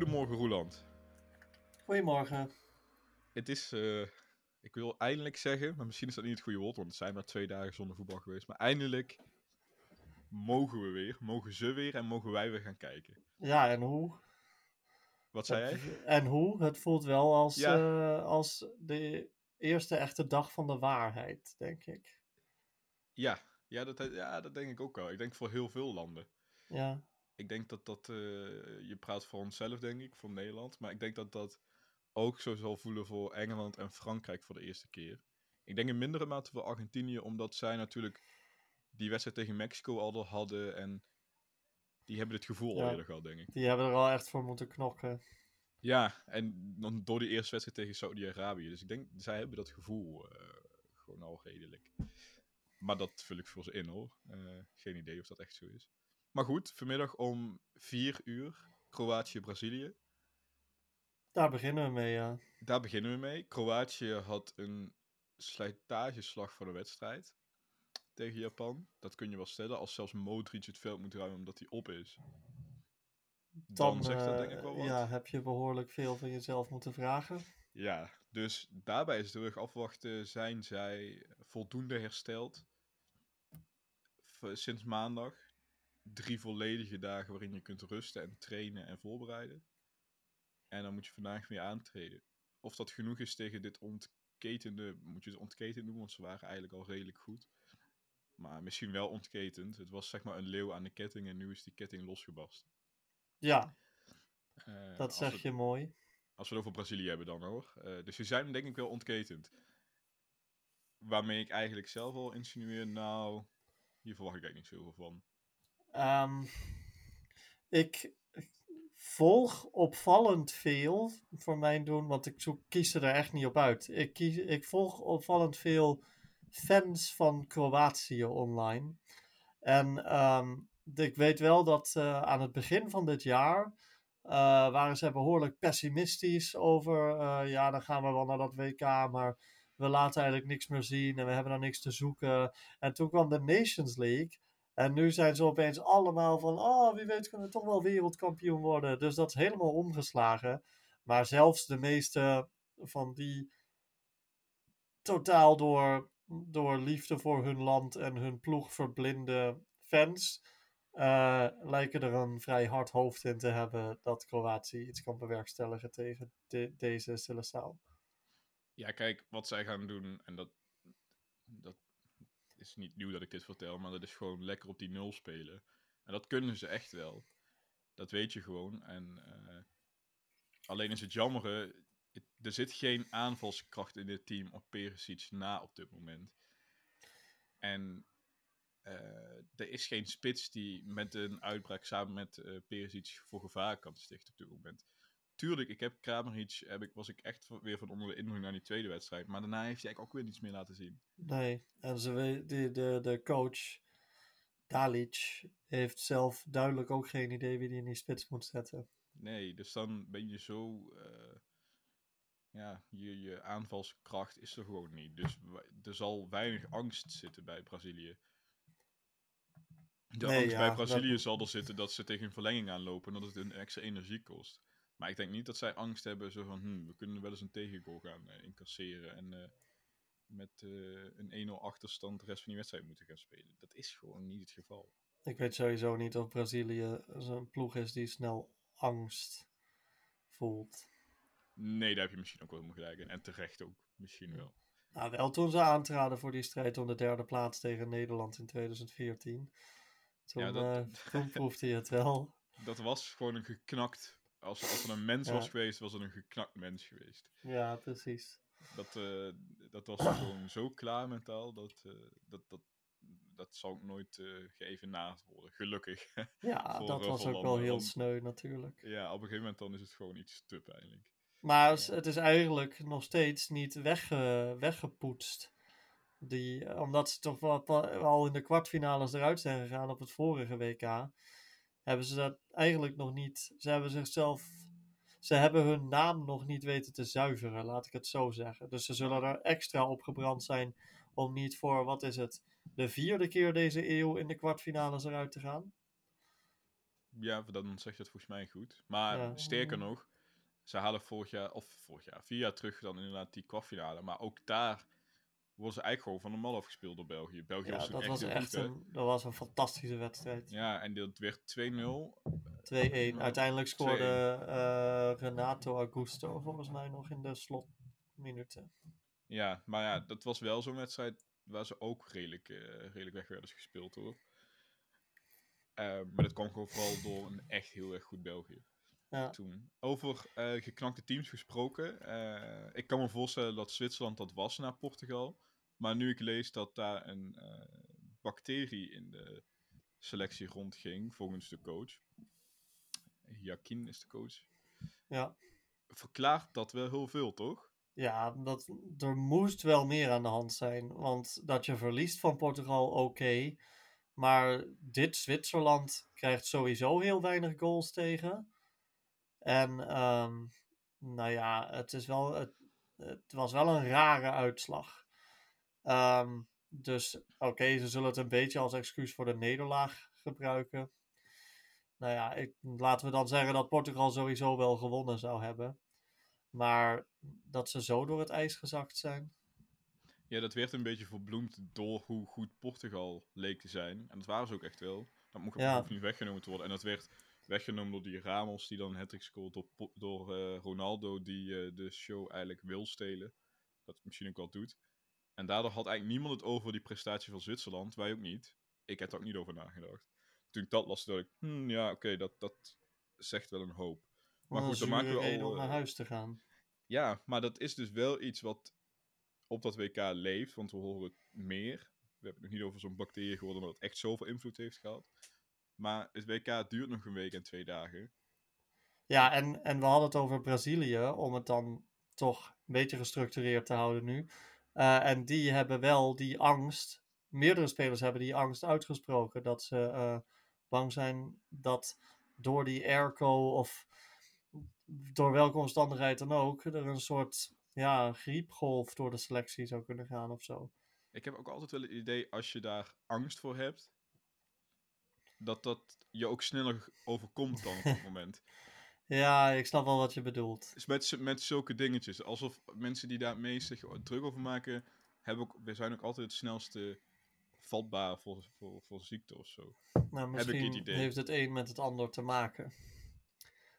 Goedemorgen Roeland. Goedemorgen. Het is, eh, ik wil eindelijk zeggen, maar misschien is dat niet het goede woord, want het zijn maar twee dagen zonder voetbal geweest. Maar eindelijk mogen we weer, mogen ze weer en mogen wij weer gaan kijken. Ja, en hoe? Wat zei jij? En hoe? Het voelt wel als, Ja. eh, als de eerste echte dag van de waarheid, denk ik. Ja, ja, dat, ja, dat denk ik ook wel. Ik denk voor heel veel landen. Ja, Ik denk dat dat, eh, je praat voor onszelf denk ik, voor Nederland. Maar ik denk dat dat ook zo zal voelen voor Engeland en Frankrijk voor de eerste keer. Ik denk in mindere mate voor Argentinië, omdat zij natuurlijk die wedstrijd tegen Mexico al hadden. En die hebben het gevoel al eerder gehad, denk ik. die hebben er al echt voor moeten knokken. Ja, en dan door die eerste wedstrijd tegen Saudi-Arabië. Dus ik denk, zij hebben dat gevoel eh, gewoon al redelijk. Maar dat vul ik voor ze in hoor. Eh, geen idee of dat echt zo is. Maar goed, vanmiddag om 4 uur, Kroatië-Brazilië. Daar beginnen we mee, ja. Daar beginnen we mee. Kroatië had een slijtageslag voor de wedstrijd tegen Japan. Dat kun je wel stellen. Als zelfs Modric het veld moet ruimen omdat hij op is. Dan, Dan, zegt dat eh, denk ik wel wat. ja, heb je behoorlijk veel van jezelf moeten vragen. Ja, dus daarbij is het erg afwachten. Zijn zij voldoende hersteld? Sinds maandag. Drie volledige dagen waarin je kunt rusten en trainen en voorbereiden. En dan moet je vandaag weer aantreden. Of dat genoeg is tegen dit ontketende, moet je het ontketend noemen, want ze waren eigenlijk al redelijk goed. Maar misschien wel ontketend. Het was zeg maar een leeuw aan de ketting en nu is die ketting losgebarsten. Ja, Eh, dat zeg je mooi. als we het over Brazilië hebben dan hoor. Eh, dus ze zijn denk ik wel ontketend. Waarmee ik eigenlijk zelf al insinueer, nou, hier verwacht ik eigenlijk niet zoveel van. Ehm, ik volg opvallend veel voor mijn doen, want ik zoek, kies er echt niet op uit. Ik, kies, ik volg opvallend veel fans van Kroatië online. En ehm, ik weet wel dat eh, aan het begin van dit jaar eh, waren ze behoorlijk pessimistisch over, eh, ja, dan gaan we wel naar dat WK, maar we laten eigenlijk niks meer zien en we hebben daar niks te zoeken. En toen kwam de Nations League. En nu zijn ze opeens allemaal van, oh, wie weet kunnen we toch wel wereldkampioen worden. Dus dat is helemaal omgeslagen. Maar zelfs de meeste van die totaal door, door liefde voor hun land en hun ploeg verblinde fans, eh, lijken er een vrij hard hoofd in te hebben dat Kroatië iets kan bewerkstelligen tegen de- deze Seleção. Ja, kijk, wat zij gaan doen, en dat, dat is niet nieuw dat ik dit vertel, maar dat is gewoon lekker op die nul spelen. En dat kunnen ze echt wel. Dat weet je gewoon. En eh, alleen is het jammer, het- er zit geen aanvalskracht in dit team op Perisic na op dit moment. En eh, er is geen spits die met een uitbraak samen met eh Perisic voor gevaar kan stichten op dit moment. Tuurlijk, ik heb Kramaric, heb ik, was ik echt weer van onder de indruk naar die tweede wedstrijd. Maar daarna heeft hij eigenlijk ook weer niets meer laten zien. Nee, en ze de, de, de coach Dalic heeft zelf duidelijk ook geen idee wie die in die spits moet zetten. Nee, dus dan ben je zo. eh, ja, je, je aanvalskracht is er gewoon niet. Dus er zal weinig angst zitten bij Brazilië. De Nee, angst ja, bij dat- Brazilië zal er zitten dat ze tegen een verlenging aanlopen en dat het een extra energie kost. Maar ik denk niet dat zij angst hebben zo van, hm, we kunnen wel eens een tegengoal gaan eh, incasseren en eh, met eh, een 1-0 achterstand de rest van die wedstrijd moeten gaan spelen. Dat is gewoon niet het geval. Ik weet sowieso niet of Brazilië zo'n ploeg is die snel angst voelt. Nee, daar heb je misschien ook wel helemaal gelijk in. En terecht ook, misschien wel. Nou, wel toen ze aantraden voor die strijd om de derde plaats tegen Nederland in 2014. Toen, Ja, dat- toen proefde je het wel. Dat was gewoon een geknakt. Als, als er een mens Ja. was geweest, was er een geknakt mens geweest. Ja, precies. Dat, eh, dat was gewoon zo klaar mentaal. Dat, eh, dat, dat, dat zal ook nooit eh geëvenaard worden. Gelukkig. Ja, Voor, dat was ook wel heel sneu natuurlijk. ja, op een gegeven moment dan is het gewoon iets te pijnlijk. Maar het is eigenlijk nog steeds niet wegge, weggepoetst. Die, omdat ze toch wel, wel- al in de kwartfinales eruit zijn gegaan op het vorige WK. Hebben ze dat eigenlijk nog niet. Ze hebben zichzelf. Ze hebben hun naam nog niet weten te zuiveren, laat ik het zo zeggen. Dus ze zullen er extra op gebrand zijn om niet voor, wat is het, de vierde keer deze eeuw in de kwartfinales eruit te gaan. ja, dan zeg je het volgens mij goed. Maar Ja. sterker nog, ze halen vorig jaar, of vorig jaar, vier jaar terug dan inderdaad die kwartfinale. Maar ook daar worden ze eigenlijk gewoon van de mal afgespeeld door België. België Ja, was dat echt was echt een, dat was een fantastische wedstrijd. Ja, en dat werd 2-0. 2-1. Ja, Uiteindelijk scoorde 2-1. eh, Renato Augusto volgens mij nog in de slotminuten. Ja, maar ja, dat was wel zo'n wedstrijd waar ze ook redelijk, eh, redelijk weg werden gespeeld hoor. Eh, maar dat kwam gewoon vooral door een echt heel erg goed België. Ja. Toen. Over eh, geknakte teams gesproken. ik kan me voorstellen dat Zwitserland dat was na Portugal. Maar nu ik lees dat daar een eh, bacterie in de selectie rondging, volgens de coach. Jakin is de coach. Ja. Verklaart dat wel heel veel, toch? Ja, dat, er moest wel meer aan de hand zijn. Want dat je verliest van Portugal, oké. maar dit Zwitserland krijgt sowieso heel weinig goals tegen. En ehm, nou ja, het, is wel, het, het was wel een rare uitslag. Ehm, dus oké, ze zullen het een beetje als excuus voor de nederlaag gebruiken. Nou ja, ik, laten we dan zeggen dat Portugal sowieso wel gewonnen zou hebben. Maar dat ze zo door het ijs gezakt zijn. Ja, dat werd een beetje verbloemd door hoe goed Portugal leek te zijn. En dat waren ze ook echt wel. Dat mocht Ja. niet weggenomen te worden. En dat werd weggenomen door die Ramos die dan het scoort. Door, door eh, Ronaldo die eh, de show eigenlijk wil stelen. Dat misschien ook wel doet. En daardoor had eigenlijk niemand het over die prestatie van Zwitserland. Wij ook niet. Ik heb er ook niet over nagedacht. Toen ik dat las, dacht ik, hmm, ja, oké, dat, dat zegt wel een hoop. Maar goed, dan maken we al... om naar eh, huis te gaan. ja, maar dat is dus wel iets wat op dat WK leeft, want we horen het meer. We hebben het nog niet over zo'n bacterie geworden dat het echt zoveel invloed heeft gehad. Maar het WK duurt nog een week en twee dagen. Ja, en, en we hadden het over Brazilië, om het dan toch een beetje gestructureerd te houden nu. Eh, en die hebben wel die angst, meerdere spelers hebben die angst uitgesproken, dat ze eh, bang zijn dat door die airco of door welke omstandigheid dan ook, er een soort ja, griepgolf door de selectie zou kunnen gaan of zo. Ik heb ook altijd wel het idee, als je daar angst voor hebt, dat dat je ook sneller overkomt dan op het moment. Ja, ik snap wel wat je bedoelt. Met, met zulke dingetjes, alsof mensen die daar meest zich druk over maken, hebben ook, we zijn ook altijd het snelste vatbaar voor, voor, voor ziekte of zo. Nou, Heb ik het misschien idee. heeft het een met het ander te maken.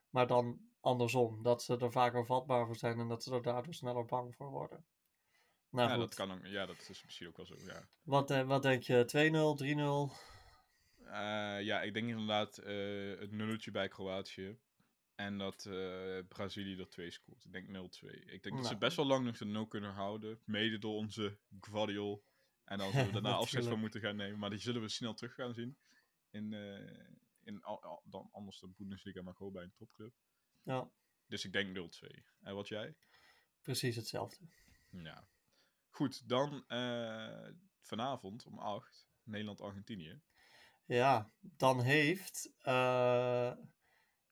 Maar dan andersom, dat ze er vaker vatbaar voor zijn en dat ze er daardoor sneller bang voor worden. Nou ja, goed, dat kan ook, ja, dat is misschien ook wel zo, ja. wat, eh, wat denk je? 2-0, 3-0? Eh, ja, ik denk inderdaad eh, het nulletje bij Kroatië. En dat eh, Brazilië er twee scoort. Ik denk 0-2. Ik denk dat ze Nou. best wel lang nog de 0 kunnen houden. Mede door onze Guardiol. En dan zullen we daarna afscheid van moeten gaan nemen. Maar die zullen we snel terug gaan zien. In, eh, in al- al- dan anders de Bundesliga, maar gewoon bij een topclub. Ja, Dus ik denk 0-2. En wat jij? precies hetzelfde. Ja. Goed, dan eh, vanavond om 8. Nederland-Argentinië. Ja, dan heeft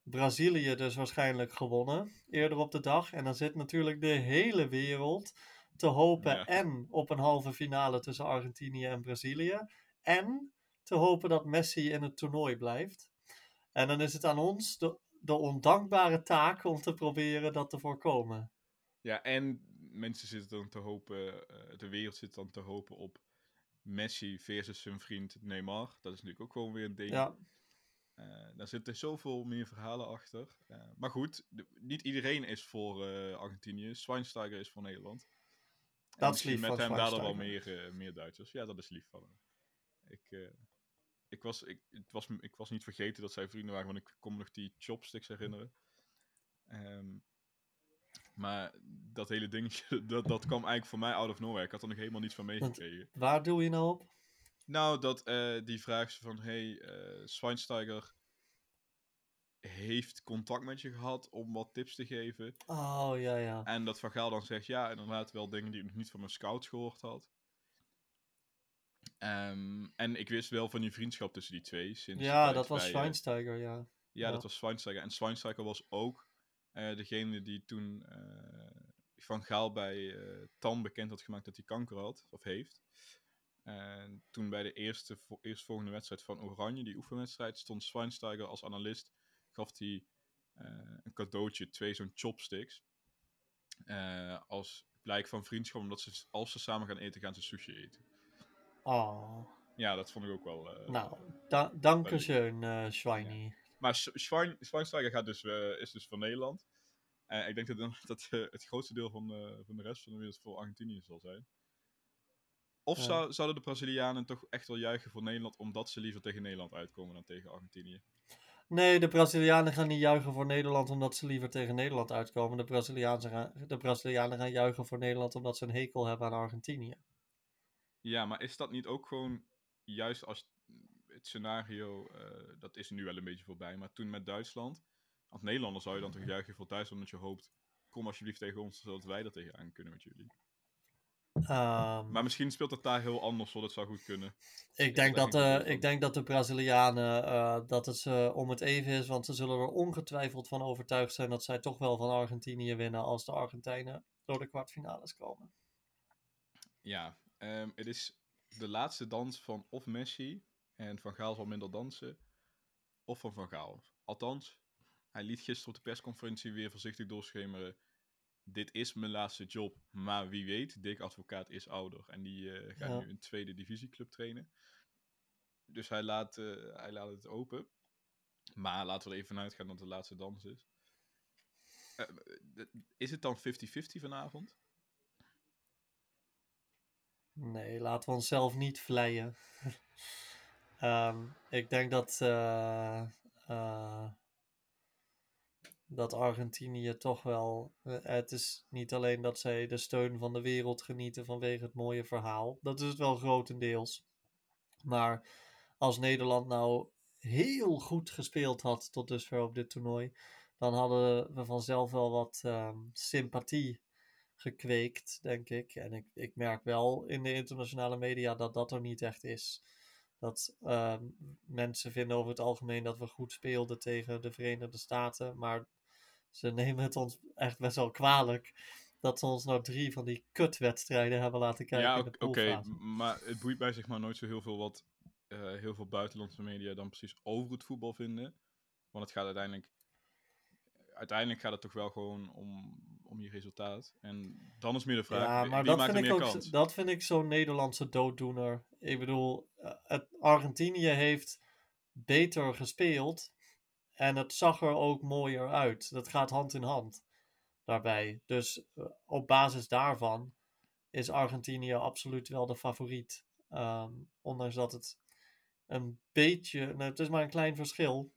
Brazilië dus waarschijnlijk gewonnen eerder op de dag. En dan zit natuurlijk de hele wereld te hopen Ja. en op een halve finale tussen Argentinië en Brazilië. En te hopen dat Messi in het toernooi blijft. En dan is het aan ons de, de ondankbare taak om te proberen dat te voorkomen. Ja, en mensen zitten dan te hopen, eh, de wereld zit dan te hopen op Messi versus zijn vriend Neymar. Dat is natuurlijk ook gewoon weer een ding. Ja, daar zitten zoveel meer verhalen achter. Eh, maar goed, de- niet iedereen is voor eh, Argentinië. Schweinsteiger is voor Nederland. En Dat is lief met hem daardoor wel meer, eh, meer Duitsers. Ja, dat is lief van hem. Ik, eh, ik, was, ik, het was, ik was niet vergeten dat zij vrienden waren, want ik kon me nog die chopsticks herinneren. Ehm, maar dat hele dingetje, dat, dat kwam eigenlijk voor mij out of nowhere. Ik had er nog helemaal niets van meegekregen. waar doe je nou op? Nou, dat eh, die vraag van, hey, eh Schweinsteiger heeft contact met je gehad om wat tips te geven. Oh, ja, ja. En dat Van Gaal dan zegt, ja, inderdaad wel dingen die ik nog niet van mijn scouts gehoord had. Ehm, en ik wist wel van die vriendschap tussen die twee. Sinds Ja, dat was bij, eh, Schweinsteiger, ja. ja, Ja. dat was Schweinsteiger. En Schweinsteiger was ook degene die toen Van Gaal bij Tan bekend had gemaakt dat hij kanker had, of heeft. En toen bij de eerste, vo- eerstvolgende wedstrijd van Oranje, die oefenwedstrijd, stond Schweinsteiger als analist. Gaf hij eh, een cadeautje, twee zo'n chopsticks. eh, als blijk van vriendschap, omdat ze, als ze samen gaan eten, gaan ze sushi eten. Oh, Ja, dat vond ik ook wel. eh, nou, da dankeschön, eh Schweini. Maar Sch- Schwein, Schweinsteiger gaat dus, is dus van Nederland. En ik denk dat, dat het grootste deel van, van de rest van de wereld voor Argentinië zal zijn. Of Ja. zou, zouden de Brazilianen toch echt wel juichen voor Nederland, omdat ze liever tegen Nederland uitkomen dan tegen Argentinië? Nee, de Brazilianen gaan niet juichen voor Nederland omdat ze liever tegen Nederland uitkomen. De Brazilianen gaan, de Brazilianen gaan juichen voor Nederland omdat ze een hekel hebben aan Argentinië. Ja, maar is dat niet ook gewoon juist als het scenario, eh, dat is nu wel een beetje voorbij, maar toen met Duitsland, als Nederlander zou je dan toch juichen voor Duitsland dat je hoopt, kom alsjeblieft tegen ons, zodat wij er tegenaan kunnen met jullie. Ehm, Maar misschien speelt het daar heel anders, zodat het zou goed kunnen. ik, denk dat, eh, ik ik denk dat de Brazilianen eh, dat het ze om het even is, want ze zullen er ongetwijfeld van overtuigd zijn dat zij toch wel van Argentinië winnen als de Argentijnen door de kwartfinales komen. Ja, ehm, het is de laatste dans van of Messi en Van Gaal zal minder dansen, of van Van Gaal. Althans, hij liet gisteren op de persconferentie weer voorzichtig doorschemeren. Dit is mijn laatste job, maar wie weet, Dick Advocaat is ouder en die eh, gaat Ja. nu een tweede divisieclub trainen. Dus hij laat, eh, hij laat het open. Maar laten we er even vanuit gaan dat het de laatste dans is. Eh, is het dan 50-50 vanavond? Nee, laten we onszelf niet vleien. Ehm, ik denk dat, dat Argentinië toch wel. eh, het is niet alleen dat zij de steun van de wereld genieten vanwege het mooie verhaal. Dat is het wel grotendeels. Maar als Nederland nou heel goed gespeeld had tot dusver op dit toernooi, dan hadden we vanzelf wel wat ehm, sympathie gekweekt, denk ik. En ik, ik merk wel in de internationale media dat dat er niet echt is. Dat ehm, mensen vinden over het algemeen dat we goed speelden tegen de Verenigde Staten, maar ze nemen het ons echt best wel kwalijk dat ze ons nou drie van die kutwedstrijden hebben laten kijken Ja, oké, maar het boeit mij zeg maar nooit zo heel veel wat eh, heel veel buitenlandse media dan precies over het voetbal vinden. Want het gaat uiteindelijk, uiteindelijk gaat het toch wel gewoon om, om je resultaat. En dan is meer de vraag, Ja, maar wie dat maakt vind, er ik ook, kans? dat vind ik zo'n Nederlandse dooddoener. Ik bedoel, eh, het, Argentinië heeft beter gespeeld. En het zag er ook mooier uit. Dat gaat hand in hand daarbij. Dus eh, op basis daarvan is Argentinië absoluut wel de favoriet. Ehm, ondanks dat het een beetje, nou, het is maar een klein verschil.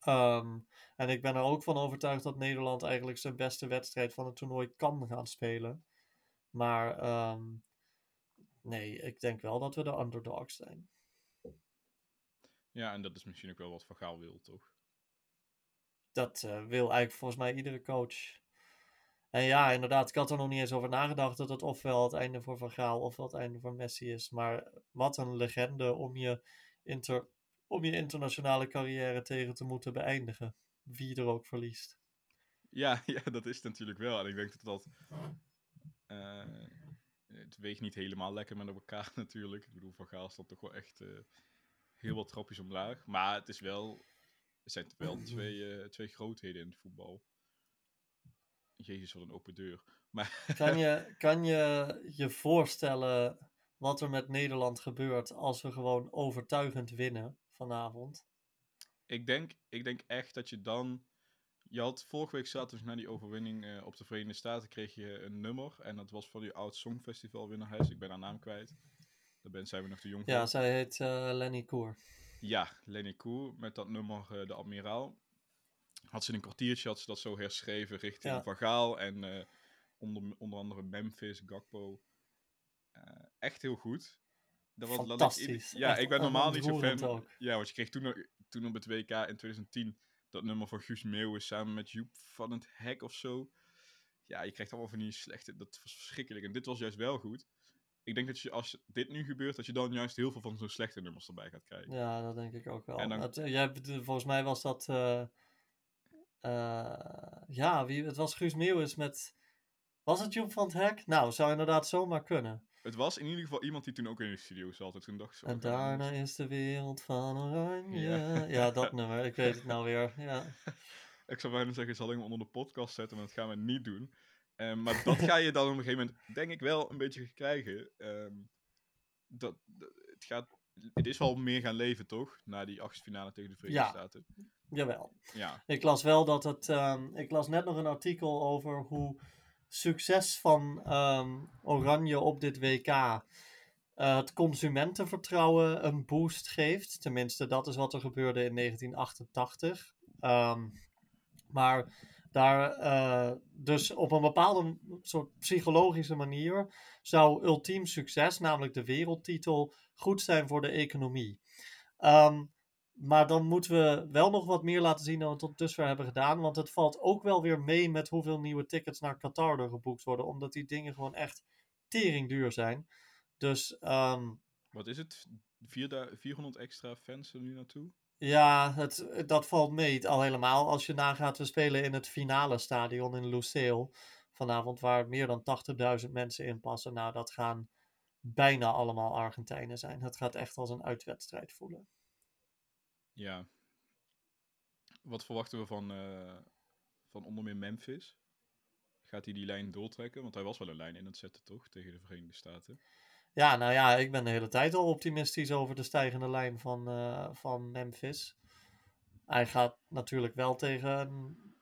Ehm, en ik ben er ook van overtuigd dat Nederland eigenlijk zijn beste wedstrijd van het toernooi kan gaan spelen. Maar ehm, nee, ik denk wel dat we de underdogs zijn. Ja, en dat is misschien ook wel wat Van Gaal wil, toch? Dat eh, wil eigenlijk volgens mij iedere coach. En ja, inderdaad, ik had er nog niet eens over nagedacht dat het ofwel het einde voor Van Gaal ofwel het einde voor Messi is. Maar wat een legende om je, inter, om je internationale carrière tegen te moeten beëindigen. Wie er ook verliest. Ja, ja, dat is natuurlijk wel. En ik denk dat dat... eh, het weegt niet helemaal lekker met elkaar natuurlijk. Ik bedoel, Van Gaal staat toch wel echt eh, heel wat trapjes omlaag. Maar het is wel... Het zijn wel twee, eh, twee grootheden in het voetbal. Jezus, wat een open deur. Maar Kan je, kan je je voorstellen wat er met Nederland gebeurt als we gewoon overtuigend winnen vanavond? ik denk, ik denk echt dat je dan... Je had vorige week zaterdag na die overwinning eh, op de Verenigde Staten kreeg je een nummer. En dat was van die oud Songfestival winnares. Ik ben haar naam kwijt. Daar ben, zijn we nog te jong voor. Ja, zij heet eh, Lenny Koer. Ja, Lenny Koer met dat nummer eh, De Admiraal. Had ze in een kwartiertje had ze dat zo herschreven richting Ja. Van Gaal en eh, onder, onder andere Memphis, Gakpo. Eh, echt heel goed. Dat was, ik- Fantastisch. ja, Echt ik ben normaal niet zo fan. ook. Ja, want je kreeg toen, toen op het WK in 2010 dat nummer van Guus Meeuwis samen met Joep van het Hek of zo. Ja, je krijgt allemaal van die slechte... Dat was verschrikkelijk. En dit was juist wel goed. Ik denk dat je, als dit nu gebeurt, dat je dan juist heel veel van zo'n slechte nummers erbij gaat krijgen. Ja, dat denk ik ook wel. En dan- Het, jij, hebt- volgens mij was dat. eh, eh, ja, wie, het was Guus Meeuwis met. Was het Joep van het Hek? Nou, zou inderdaad zomaar kunnen. Het was in ieder geval iemand die toen ook in de studio zat. En toen dacht zo... En daarna is de wereld van oranje. Ja, dat nummer. Ik weet het nou weer. Ja. Ik zou bijna zeggen, zal ik hem onder de podcast zetten, maar dat gaan we niet doen. Ehm, maar dat ga je dan op een gegeven moment, denk ik, wel een beetje krijgen. Ehm, dat, dat- het, gaat, het is wel meer gaan leven, toch? Na die achtste finale tegen de Verenigde Ja. Staten. Jawel. Ja, Ik las wel dat het. ehm, ik las net nog een artikel over hoe succes van Oranje op dit WK eh, het consumentenvertrouwen een boost geeft. Tenminste, dat is wat er gebeurde in 1988. Ehm, maar daar, eh, dus op een bepaalde soort psychologische manier, zou ultiem succes, namelijk de wereldtitel, goed zijn voor de economie. Ehm, maar dan moeten we wel nog wat meer laten zien dan we tot dusver hebben gedaan. Want het valt ook wel weer mee met hoeveel nieuwe tickets naar Qatar er geboekt worden. Omdat die dingen gewoon echt tering duur zijn. Dus ehm, wat is het? Vierda- 400 extra fans er nu naartoe? Ja, het, dat valt mee. Al helemaal als je nagaat, we spelen in het finale stadion in Lusail vanavond. Waar meer dan 80.000 mensen in passen. Nou, dat gaan bijna allemaal Argentijnen zijn. Het gaat echt als een uitwedstrijd voelen. Ja. Wat verwachten we van, eh, van onder meer Memphis? Gaat hij die lijn doortrekken? Want hij was wel een lijn in het zetten, toch? Tegen de Verenigde Staten. Ja, nou ja, ik ben de hele tijd al optimistisch over de stijgende lijn van, eh, van Memphis. Hij gaat natuurlijk wel tegen een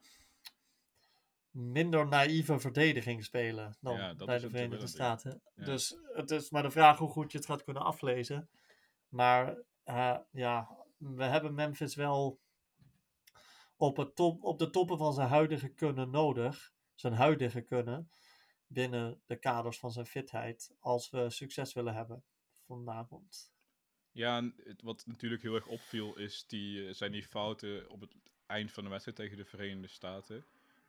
minder naïeve verdediging spelen dan Ja, bij de Verenigde Staten. Ja. Dus het is maar de vraag hoe goed je het gaat kunnen aflezen. Maar eh, ja, we hebben Memphis wel op, het top, op de toppen van zijn huidige kunnen nodig. Zijn huidige kunnen binnen de kaders van zijn fitheid als we succes willen hebben vanavond. Ja, en het, wat natuurlijk heel erg opviel is die, eh, zijn die fouten op het eind van de wedstrijd tegen de Verenigde Staten.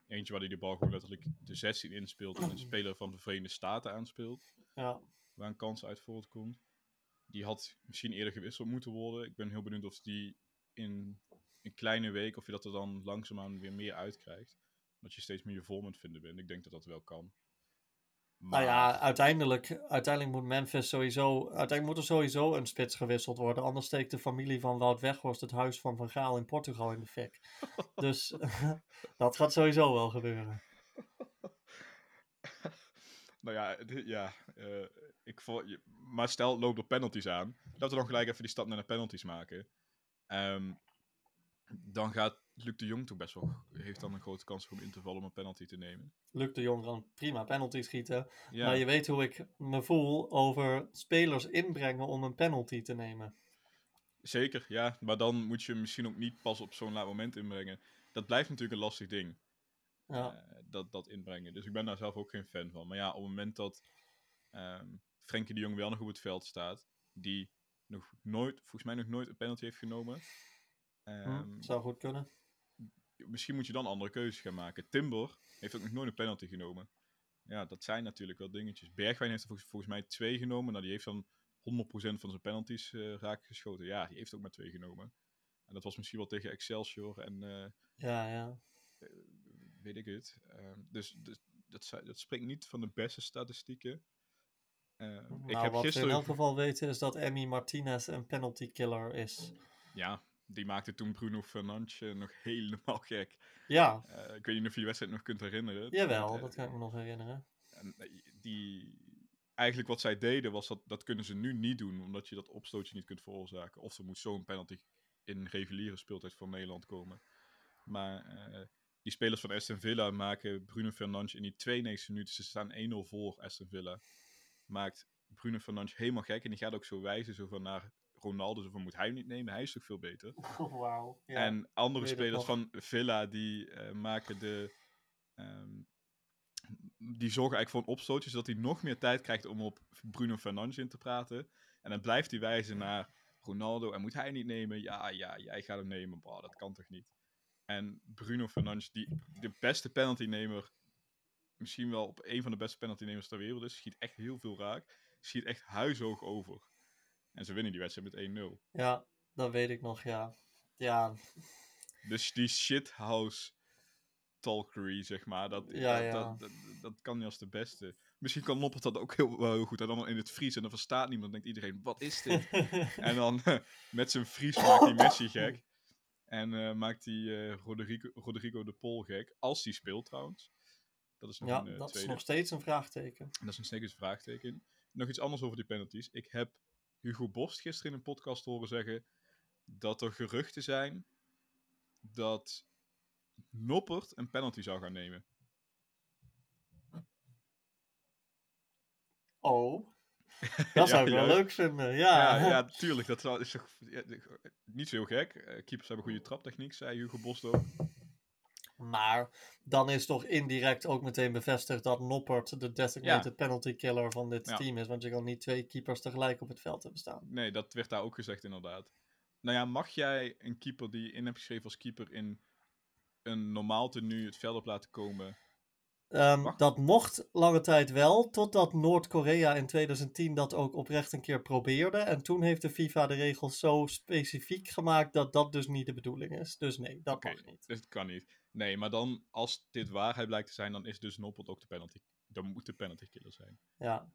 Eentje waar hij de bal gewoon letterlijk de 16 inspeelt en een speler van de Verenigde Staten aanspeelt. Ja, Waar een kans uit voortkomt. Die had misschien eerder gewisseld moeten worden. Ik ben heel benieuwd of die in een kleine week, of je dat er dan langzaamaan weer meer uitkrijgt. Dat je steeds meer je vorm aan het vinden bent. Ik denk dat dat wel kan. Nou ja, uiteindelijk, uiteindelijk moet Memphis sowieso, uiteindelijk moet er sowieso een spits gewisseld worden. Anders steekt de familie van Wout Weghorst het huis van Van Gaal in Portugal in de fik. dus dat gaat sowieso wel gebeuren. Nou ja, ja eh, ik je- maar stel, loop er penalties aan. Laten we dan gelijk even die stap naar de penalties maken. Ehm, dan gaat Luc de Jong toch best wel, heeft dan een grote kans om in te vallen om een penalty te nemen. Luc de Jong kan prima penalty schieten. Ja, Maar je weet hoe ik me voel over spelers inbrengen om een penalty te nemen. zeker, ja. Maar dan moet je misschien ook niet pas op zo'n laat moment inbrengen. Dat blijft natuurlijk een lastig ding, Ja, eh, dat, dat inbrengen. Dus ik ben daar zelf ook geen fan van. Maar ja, op het moment dat ehm Frenkie de Jong wel nog op het veld staat, die nog nooit, volgens mij nog nooit een penalty heeft genomen. hm, ehm, zou goed kunnen. Misschien moet je dan andere keuzes gaan maken. Timber heeft ook nog nooit een penalty genomen. Ja, dat zijn natuurlijk wel dingetjes. Bergwijn heeft er volgens, volgens mij twee genomen. Nou, die heeft dan 100% van zijn penalties eh raak geschoten. Ja, die heeft ook maar twee genomen. En dat was misschien wel tegen Excelsior en eh, Ja, ja. weet ik het. Ehm, dus dus dat, dat spreekt niet van de beste statistieken. Ehm, ik nou, heb wat we gisteren... in elk geval weten is dat Emmy Martinez een penalty killer is. Ja, die maakte toen Bruno Fernandes nog helemaal gek. Ja, Eh, ik weet niet of je die wedstrijd nog kunt herinneren. jawel, Eh, dat kan ik me nog herinneren. En eh, die, eigenlijk wat zij deden was dat, dat kunnen ze nu niet doen, omdat je dat opstootje niet kunt veroorzaken. Of er moet zo'n penalty in reguliere speeltijd van Nederland komen. Maar die spelers van Aston Villa maken Bruno Fernandes in die 92 minuten, ze staan 1-0 voor Aston Villa, maakt Bruno Fernandes helemaal gek. En die gaat ook zo wijzen zo van naar Ronaldo, zo van moet hij niet nemen, hij is toch veel beter. Wauw. Ja. En andere spelers van Villa die eh, maken de. ehm, die zorgen eigenlijk voor een opstootje, zodat hij nog meer tijd krijgt om op Bruno Fernandes in te praten. En dan blijft hij wijzen naar Ronaldo. En moet hij niet nemen? Ja, ja, jij gaat hem nemen. Boah, dat kan toch niet? En Bruno Fernandes, die de beste penaltynemer, misschien wel op een van de beste penaltynemers ter wereld is, schiet echt heel veel raak. Schiet echt huishoog over. En ze winnen die wedstrijd met 1-0. Ja, dat weet ik nog, ja. Ja, Dus die shithouse talkery, zeg maar. Dat, Ja, dat, ja. Dat, dat, dat kan niet als de beste. Misschien kan Noppert dat ook heel, wel heel goed. En dan in het Fries en dan verstaat niemand. Dan denkt iedereen, wat is dit? en dan met zijn Fries maakt hij Messi gek. En eh, maakt hij eh, Rodrigo, Rodrigo de Pol gek. Als hij speelt trouwens. Dat is nog ja, een eh, dat is nog steeds een vraagteken. Dat is een steeds een vraagteken. Nog iets anders over die penalties. Ik heb Hugo Borst gisteren in een podcast horen zeggen dat er geruchten zijn dat Noppert een penalty zou gaan nemen. Oh, dat zou ik wel leuk vinden. Ja, Ja, ja, tuurlijk. Dat zou- is toch niet zo heel gek. Eh, keepers hebben goede traptechniek, zei Hugo Borst ook. Maar dan is toch indirect ook meteen bevestigd dat Noppert de designated penalty killer van dit Ja. team is. Want je kan niet twee keepers tegelijk op het veld hebben staan. Nee, dat werd daar ook gezegd inderdaad. Nou ja, mag jij een keeper die je in hebt geschreven als keeper in een normaal tenue het veld op laten komen? Ehm, dat mocht lange tijd wel, totdat Noord-Korea in 2010 dat ook oprecht een keer probeerde. En toen heeft de FIFA de regels zo specifiek gemaakt dat dat dus niet de bedoeling is. Dus nee, dat mag niet. Dus het kan niet. Nee, maar dan, als dit waarheid blijkt te zijn, dan is dus Noppert ook de penalty. Dan moet de penalty killer zijn. Ja,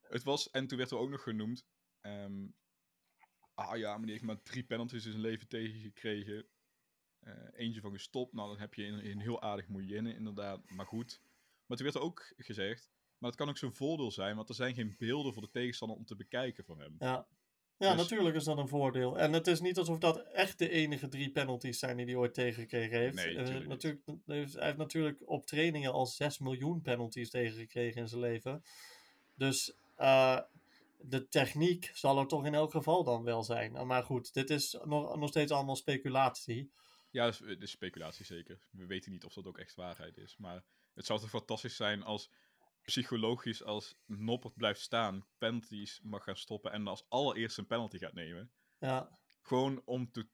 Het was, en toen werd er ook nog genoemd. ehm, ah ja, maar die heeft maar drie penalties in zijn leven tegengekregen. Eh, eentje van gestopt. Nou, dan heb je een, een heel aardig moeienne, inderdaad. Maar goed. Maar toen werd er ook gezegd. Maar het kan ook zo'n voordeel zijn, want er zijn geen beelden voor de tegenstander om te bekijken van hem. ja. Ja, Dus- natuurlijk is dat een voordeel. En het is niet alsof dat echt de enige drie penalties zijn die hij ooit tegengekregen heeft. Nee, Eh, natuurlijk, hij heeft- hij heeft natuurlijk op trainingen al 6 miljoen penalties tegengekregen in zijn leven. Dus eh, de techniek zal er toch in elk geval dan wel zijn. Maar goed, dit is nog, nog steeds allemaal speculatie. Ja, dat is, dat is speculatie zeker. We weten niet of dat ook echt waarheid is. Maar het zou toch fantastisch zijn als psychologisch als Noppert blijft staan, penalties mag gaan stoppen en als allereerst een penalty gaat nemen. Ja, Gewoon om, te,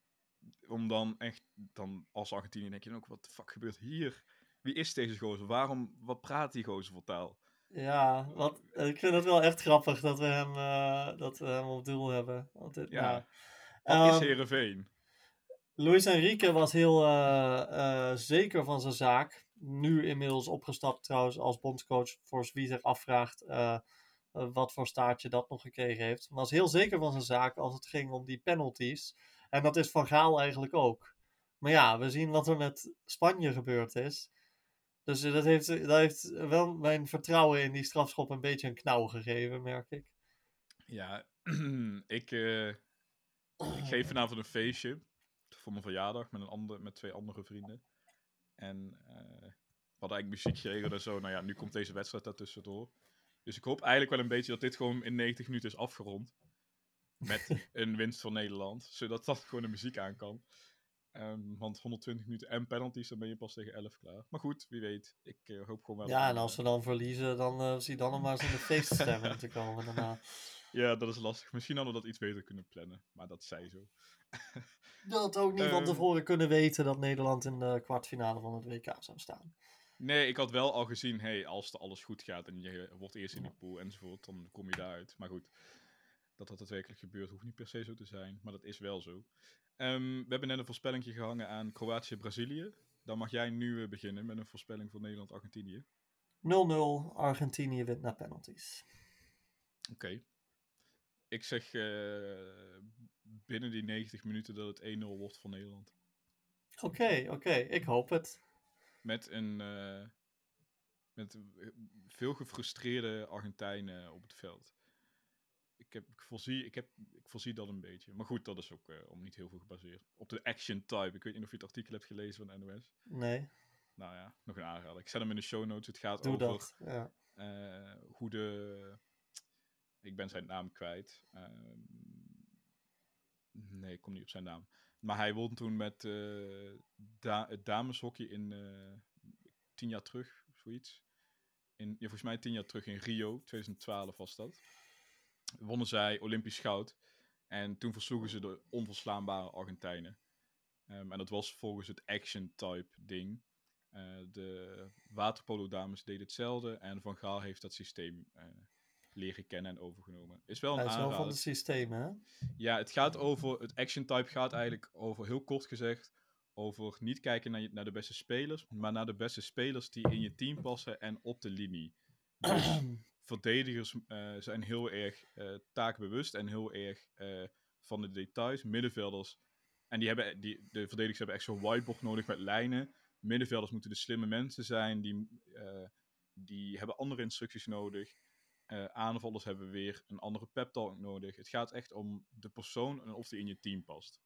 om dan echt, dan als Argentinië denk je dan ook, wat de fuck gebeurt hier? Wie is deze gozer? Waarom, wat praat die gozer voor taal? ja wat, ik vind het wel echt grappig dat we hem, eh, dat we hem op doel hebben. Want dit, Ja. nou, Wat is ehm, Heerenveen? Luis Enrique was heel eh, eh, zeker van zijn zaak. Nu inmiddels opgestapt trouwens als bondscoach. Voor wie zich afvraagt eh, eh, wat voor staartje dat nog gekregen heeft. Was heel zeker van zijn zaak als het ging om die penalties. En dat is Van Gaal eigenlijk ook. Maar ja, we zien wat er met Spanje gebeurd is. Dus eh, dat heeft, dat heeft wel mijn vertrouwen in die strafschop een beetje een knauw gegeven, merk ik. Ja, ik, ik geef vanavond een feestje voor mijn verjaardag met, een ander, met twee andere vrienden. En eh, we hadden eigenlijk muziek geregeld en zo. Nou ja, nu komt deze wedstrijd daartussendoor. Dus ik hoop eigenlijk wel een beetje dat dit gewoon in 90 minuten is afgerond. Met een winst voor Nederland. Zodat dat gewoon de muziek aan kan. Ehm, want 120 minuten en penalties, dan ben je pas tegen 11 klaar. Maar goed, wie weet. Ik eh, hoop gewoon wel... Ja, en als we dan verliezen, dan eh, zie dan nog maar eens in de feeststemming te komen daarna. Ja, dat is lastig. Misschien hadden we dat iets beter kunnen plannen. Maar dat zij zo. Had ook niet van Ehm. tevoren kunnen weten dat Nederland in de kwartfinale van het WK zou staan. Nee, ik had wel al gezien, hey, als alles goed gaat en je wordt eerst in de pool enzovoort, dan kom je daaruit. Maar goed, dat dat daadwerkelijk gebeurt, hoeft niet per se zo te zijn, maar dat is wel zo. Ehm, we hebben net een voorspelling gehangen aan Kroatië-Brazilië. Dan mag jij nu eh, beginnen met een voorspelling voor Nederland-Argentinië. 0-0, Argentinië wint naar penalties. Oké. Ik zeg eh, binnen die 90 minuten dat het 1-0 wordt voor Nederland. Oké, oké, ik hoop het. Met een eh, met veel gefrustreerde Argentijnen op het veld. Ik, heb, ik, voorzie, ik, heb, ik voorzie dat een beetje. Maar goed, dat is ook eh, om niet heel veel gebaseerd. Op de action type. Ik weet niet of je het artikel hebt gelezen van de NOS. Nee, Nou ja, nog een aanrader. Ik zet hem in de show notes. Het gaat doe over dat. Ja. eh, hoe de... Ik ben zijn naam kwijt. Ehm, nee, ik kom niet op zijn naam. Maar hij won toen met eh, het dameshockey in eh, tien jaar terug, zoiets. In, ja, volgens mij tien jaar terug in Rio, 2012 was dat. Wonnen zij Olympisch goud. En toen versloegen ze de onverslaanbare Argentijnen. Ehm, en dat was volgens het action-type ding. Eh, de waterpolo-dames deden hetzelfde. En Van Gaal heeft dat systeem leren kennen en overgenomen. Is wel een Hij is wel van het systeem, hè? Ja, het gaat over. Het action type gaat eigenlijk over, heel kort gezegd, over niet kijken naar, je- naar de beste spelers, maar naar de beste spelers die in je team passen en op de linie. Dus verdedigers eh, zijn heel erg eh, taakbewust en heel erg eh, van de details. Middenvelders, en die hebben, die, de verdedigers hebben echt zo'n whiteboard nodig met lijnen. Middenvelders moeten de slimme mensen zijn, die, die hebben andere instructies nodig. Eh, aanvallers hebben weer een andere pep talk nodig. Het gaat echt om de persoon en of die in je team past.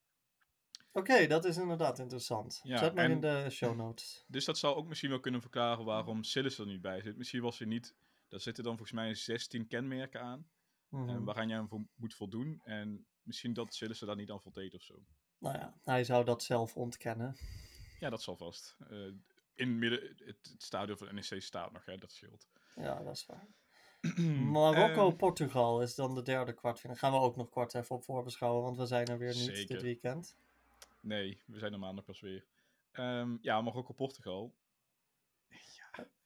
Oké, dat is inderdaad interessant. Ja, Zet maar en- in de show notes. Dus dat zou ook misschien wel kunnen verklaren waarom Silas er niet bij zit. Misschien was hij niet. Daar zitten dan volgens mij 16 kenmerken aan. Mhm. eh, waaraan jij hem moet voldoen. En misschien dat Silas er daar niet aan voldeed of zo. Nou ja, hij zou dat zelf ontkennen. Ja, dat zal vast. Eh, in het midden, het, het stadion van NEC staat nog, hè, dat scheelt. Ja, dat is waar. Ehm, Marokko-Portugal is dan de derde kwartfinale. Gaan we ook nog kort even op voorbeschouwen, want we zijn er weer niet Zeker. dit weekend. nee, we zijn er maandag pas weer. Ehm, ja, Marokko-Portugal.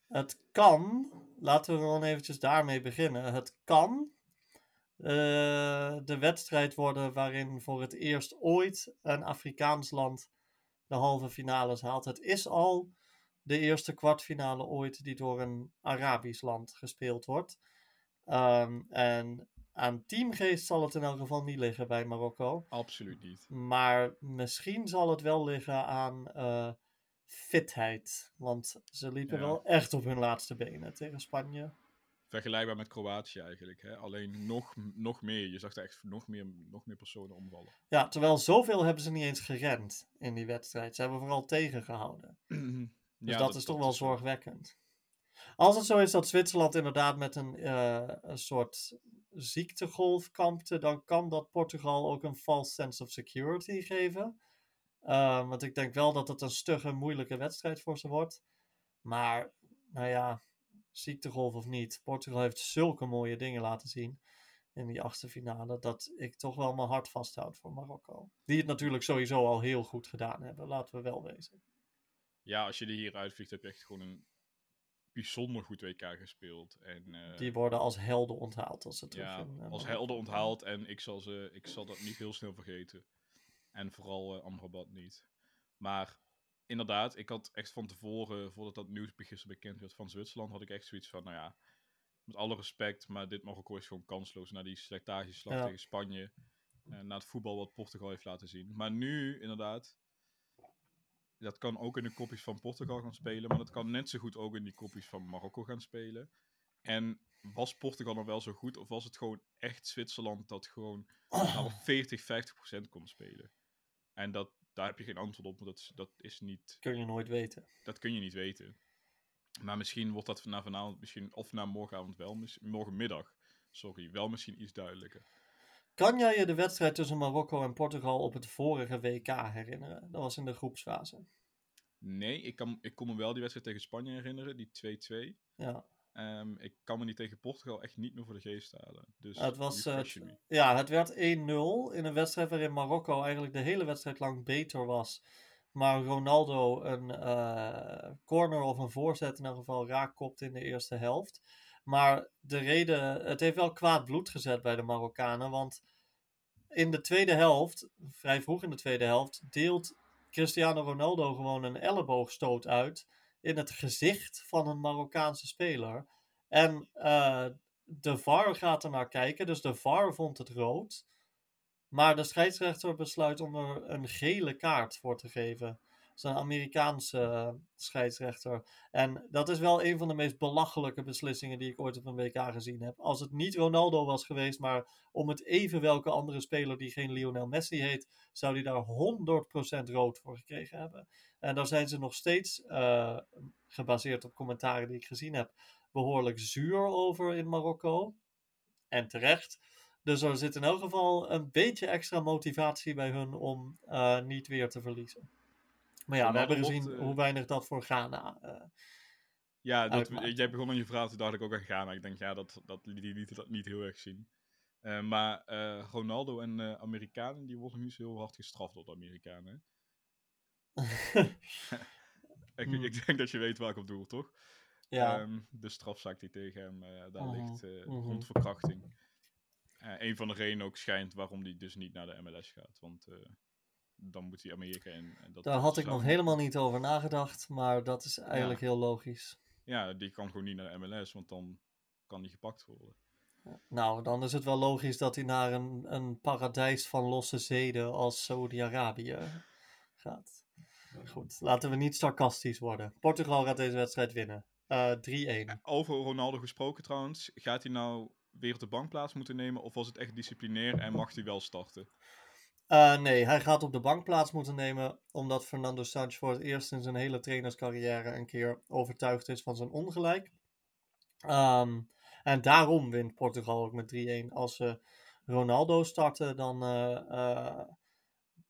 Het kan, laten we gewoon eventjes daarmee beginnen. Het kan eh, de wedstrijd worden waarin voor het eerst ooit een Afrikaans land de halve finales haalt. Het is al de eerste kwartfinale ooit die door een Arabisch land gespeeld wordt. Ehm, en aan teamgeest zal het in elk geval niet liggen bij Marokko. Absoluut niet. Maar misschien zal het wel liggen aan eh, fitheid. Want ze liepen Ja. wel echt op hun laatste benen tegen Spanje. Vergelijkbaar met Kroatië eigenlijk. Hè? Alleen nog, nog meer. Je zag er echt nog meer, nog meer personen omvallen. Ja, terwijl zoveel hebben ze niet eens gerend in die wedstrijd. Ze hebben vooral tegengehouden. Dus Ja, dat, is toch wel zo. zorgwekkend. Als het zo is dat Zwitserland inderdaad met een, eh, een soort ziektegolf kampte, dan kan dat Portugal ook een false sense of security geven. Eh, want ik denk wel dat het een stugge, moeilijke wedstrijd voor ze wordt. Maar, nou ja, ziektegolf of niet, Portugal heeft zulke mooie dingen laten zien in die achtste finale, dat ik toch wel mijn hart vasthoud voor Marokko. Die het natuurlijk sowieso al heel goed gedaan hebben, laten we wel wezen. Ja, als je er hier uitvliegt, heb je echt gewoon een bijzonder goed WK gespeeld. En, eh, Die worden als helden onthaald als ze terug ja, in, eh, als helden onthaald. En ik zal, ze, ik zal dat niet heel snel vergeten. En vooral eh Amrabat niet. Maar inderdaad, ik had echt van tevoren, voordat dat nieuws gisteren bekend werd van Zwitserland, had ik echt zoiets van, nou ja, met alle respect, maar dit Marokko is gewoon kansloos na die slectageslag Ja. tegen Spanje. Na het voetbal wat Portugal heeft laten zien. Maar nu, inderdaad, dat kan ook in de kopjes van Portugal gaan spelen, maar dat kan net zo goed ook in die kopjes van Marokko gaan spelen. En was Portugal dan wel zo goed, of was het gewoon echt Zwitserland dat gewoon nou, 40, 50 procent kon spelen? En dat, daar heb je geen antwoord op, want dat, is- dat is niet Kun je nooit weten. dat kun je niet weten. Maar misschien wordt dat na vanavond, misschien, of na morgenavond wel, morgenmiddag, sorry, wel misschien iets duidelijker. Kan jij je de wedstrijd tussen Marokko en Portugal op het vorige WK herinneren? Dat was in de groepsfase. Nee, ik, kan, ik kon me wel die wedstrijd tegen Spanje herinneren, die 2-2. Ja, Ehm, ik kan me die tegen Portugal echt niet meer voor de geest halen. Dus het was, eh, ja het werd 1-0 in een wedstrijd waarin Marokko eigenlijk de hele wedstrijd lang beter was. Maar Ronaldo een eh, corner of een voorzet in ieder geval raak kopt in de eerste helft. Maar de reden, het heeft wel kwaad bloed gezet bij de Marokkanen. Want in de tweede helft, vrij vroeg in de tweede helft, deelt Cristiano Ronaldo gewoon een elleboogstoot uit in het gezicht van een Marokkaanse speler. En eh, de VAR gaat er naar kijken, dus de VAR vond het rood. Maar de scheidsrechter besluit om er een gele kaart voor te geven. Is een Amerikaanse eh, scheidsrechter. En dat is wel een van de meest belachelijke beslissingen die ik ooit op een WK gezien heb. Als het niet Ronaldo was geweest, maar om het even welke andere speler die geen Lionel Messi heet, zou die daar 100% rood voor gekregen hebben. En daar zijn ze nog steeds, eh, gebaseerd op commentaren die ik gezien heb, behoorlijk zuur over in Marokko. En terecht. Dus er zit in elk geval een beetje extra motivatie bij hun om eh, niet weer te verliezen. Maar ja, we hebben gezien wordt, eh, hoe weinig dat voor Ghana. eh, Ja, dat, jij begon aan je verhaal, toen dacht ik ook aan Ghana. Ik denk, ja, dat, dat, die lieten dat niet heel erg zien. Eh, maar Ronaldo en Amerikanen, die worden nu zo heel hard gestraft door de Amerikanen. Ik, Hmm. ik denk dat je weet waar ik op doel, toch? ja, Ehm, de strafzaak die tegen hem daar Mhm, ligt, mhm. rond verkrachting. Een van de redenen ook schijnt waarom die dus niet naar de MLS gaat. Want dan moet hij Amerika in. En dat, Daar had ik nog helemaal niet over nagedacht, maar dat is eigenlijk heel logisch. Ja, die kan gewoon niet naar MLS, want dan kan die gepakt worden. Nou, dan is het wel logisch dat hij naar een, een paradijs van losse zeden als Saudi-Arabië gaat. Goed, laten we niet sarcastisch worden. Portugal gaat deze wedstrijd winnen. Eh 3-1. Over Ronaldo gesproken trouwens, gaat hij nou weer op de bankplaats moeten nemen of was het echt disciplinair en mag hij wel starten? Eh, nee, hij gaat op de bank plaats moeten nemen, omdat Fernando Santos voor het eerst in zijn hele trainerscarrière een keer overtuigd is van zijn ongelijk. Ehm, en daarom wint Portugal ook met 3-1. Als ze Ronaldo starten, dan eh, eh,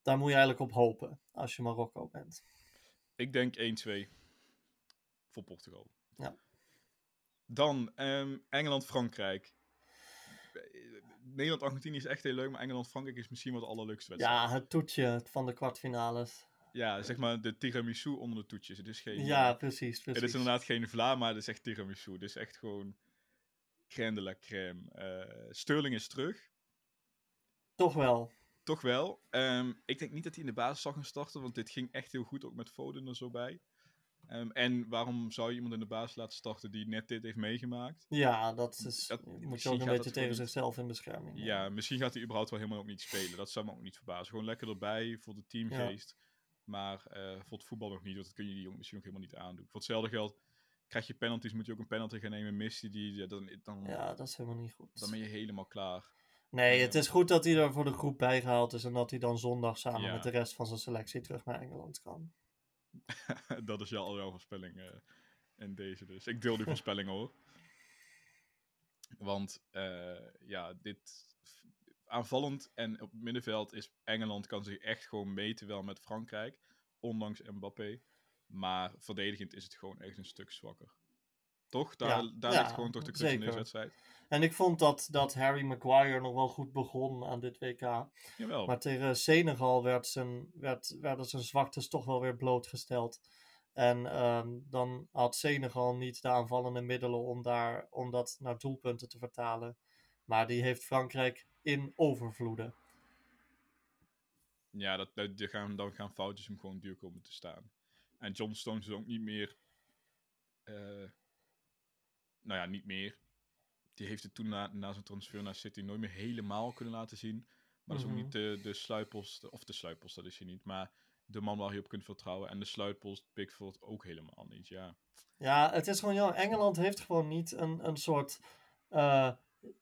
daar moet je eigenlijk op hopen als je Marokko bent. Ik denk 1-2 voor Portugal. Ja. Dan ehm, Engeland-Frankrijk. Nederland-Argentinië is echt heel leuk, maar Engeland-Frankrijk is misschien wel de allerleukste wedstrijd. Ja, het toetje van de kwartfinales. Ja, zeg maar de tiramisu onder de toetjes. Het is geen... Ja, precies, precies. Het is inderdaad geen vla, maar het is echt tiramisu. Het is echt gewoon crème de la crème. Eh, Sterling is terug. Toch wel. Toch wel. Ehm, ik denk niet dat hij in de basis zal gaan starten, want dit ging echt heel goed, ook met Foden er zo bij. Ehm, en waarom zou je iemand in de basis laten starten die net dit heeft meegemaakt? Ja, dat is. Dat- moet je ook een beetje tegen zichzelf in bescherming. Ja, misschien gaat hij überhaupt wel helemaal ook niet spelen. Dat zou me ook niet verbazen. Gewoon lekker erbij voor de teamgeest. Maar eh, voor het voetbal nog niet, want dat kun je die jongen misschien ook helemaal niet aandoen. Voor hetzelfde geld krijg je penalties, moet je ook een penalty gaan nemen. Mist hij die, ja, dan, dan, Ja, dat is helemaal niet goed. dan ben je helemaal klaar. Nee, Ja. het is goed dat hij er voor de groep bijgehaald is en dat hij dan zondag samen Ja. met de rest van zijn selectie terug naar Engeland kan. dat is al jouw voorspelling eh in deze dus. Ik deel die voorspelling hoor. Want eh, ja, dit aanvallend en op het middenveld is Engeland kan zich echt gewoon meten wel met Frankrijk, ondanks Mbappé. Maar verdedigend is het gewoon echt een stuk zwakker. Toch? Daar, Ja, daar ja, ligt gewoon toch de crux in deze zeker. wedstrijd. En ik vond dat, dat Harry Maguire nog wel goed begon aan dit WK. Jawel. Maar tegen Senegal werd zijn, werd, werden zijn zwaktes toch wel weer blootgesteld. En ehm, dan had Senegal niet de aanvallende middelen om, daar, om dat naar doelpunten te vertalen. Maar die heeft Frankrijk in overvloeden. Ja, dat, dat, die gaan, dan gaan foutjes hem gewoon duur komen te staan. En John Stones is ook niet meer. eh, nou ja, niet meer. Die heeft het toen na, na zijn transfer naar City nooit meer helemaal kunnen laten zien. Maar dat is ook Mhm. niet de, de of de sluipels, dat is hij niet. Maar de man waar je op kunt vertrouwen. En de sluipels, Pickford ook helemaal niet. Ja, Ja, het is gewoon jammer. Engeland heeft gewoon niet een, een soort eh,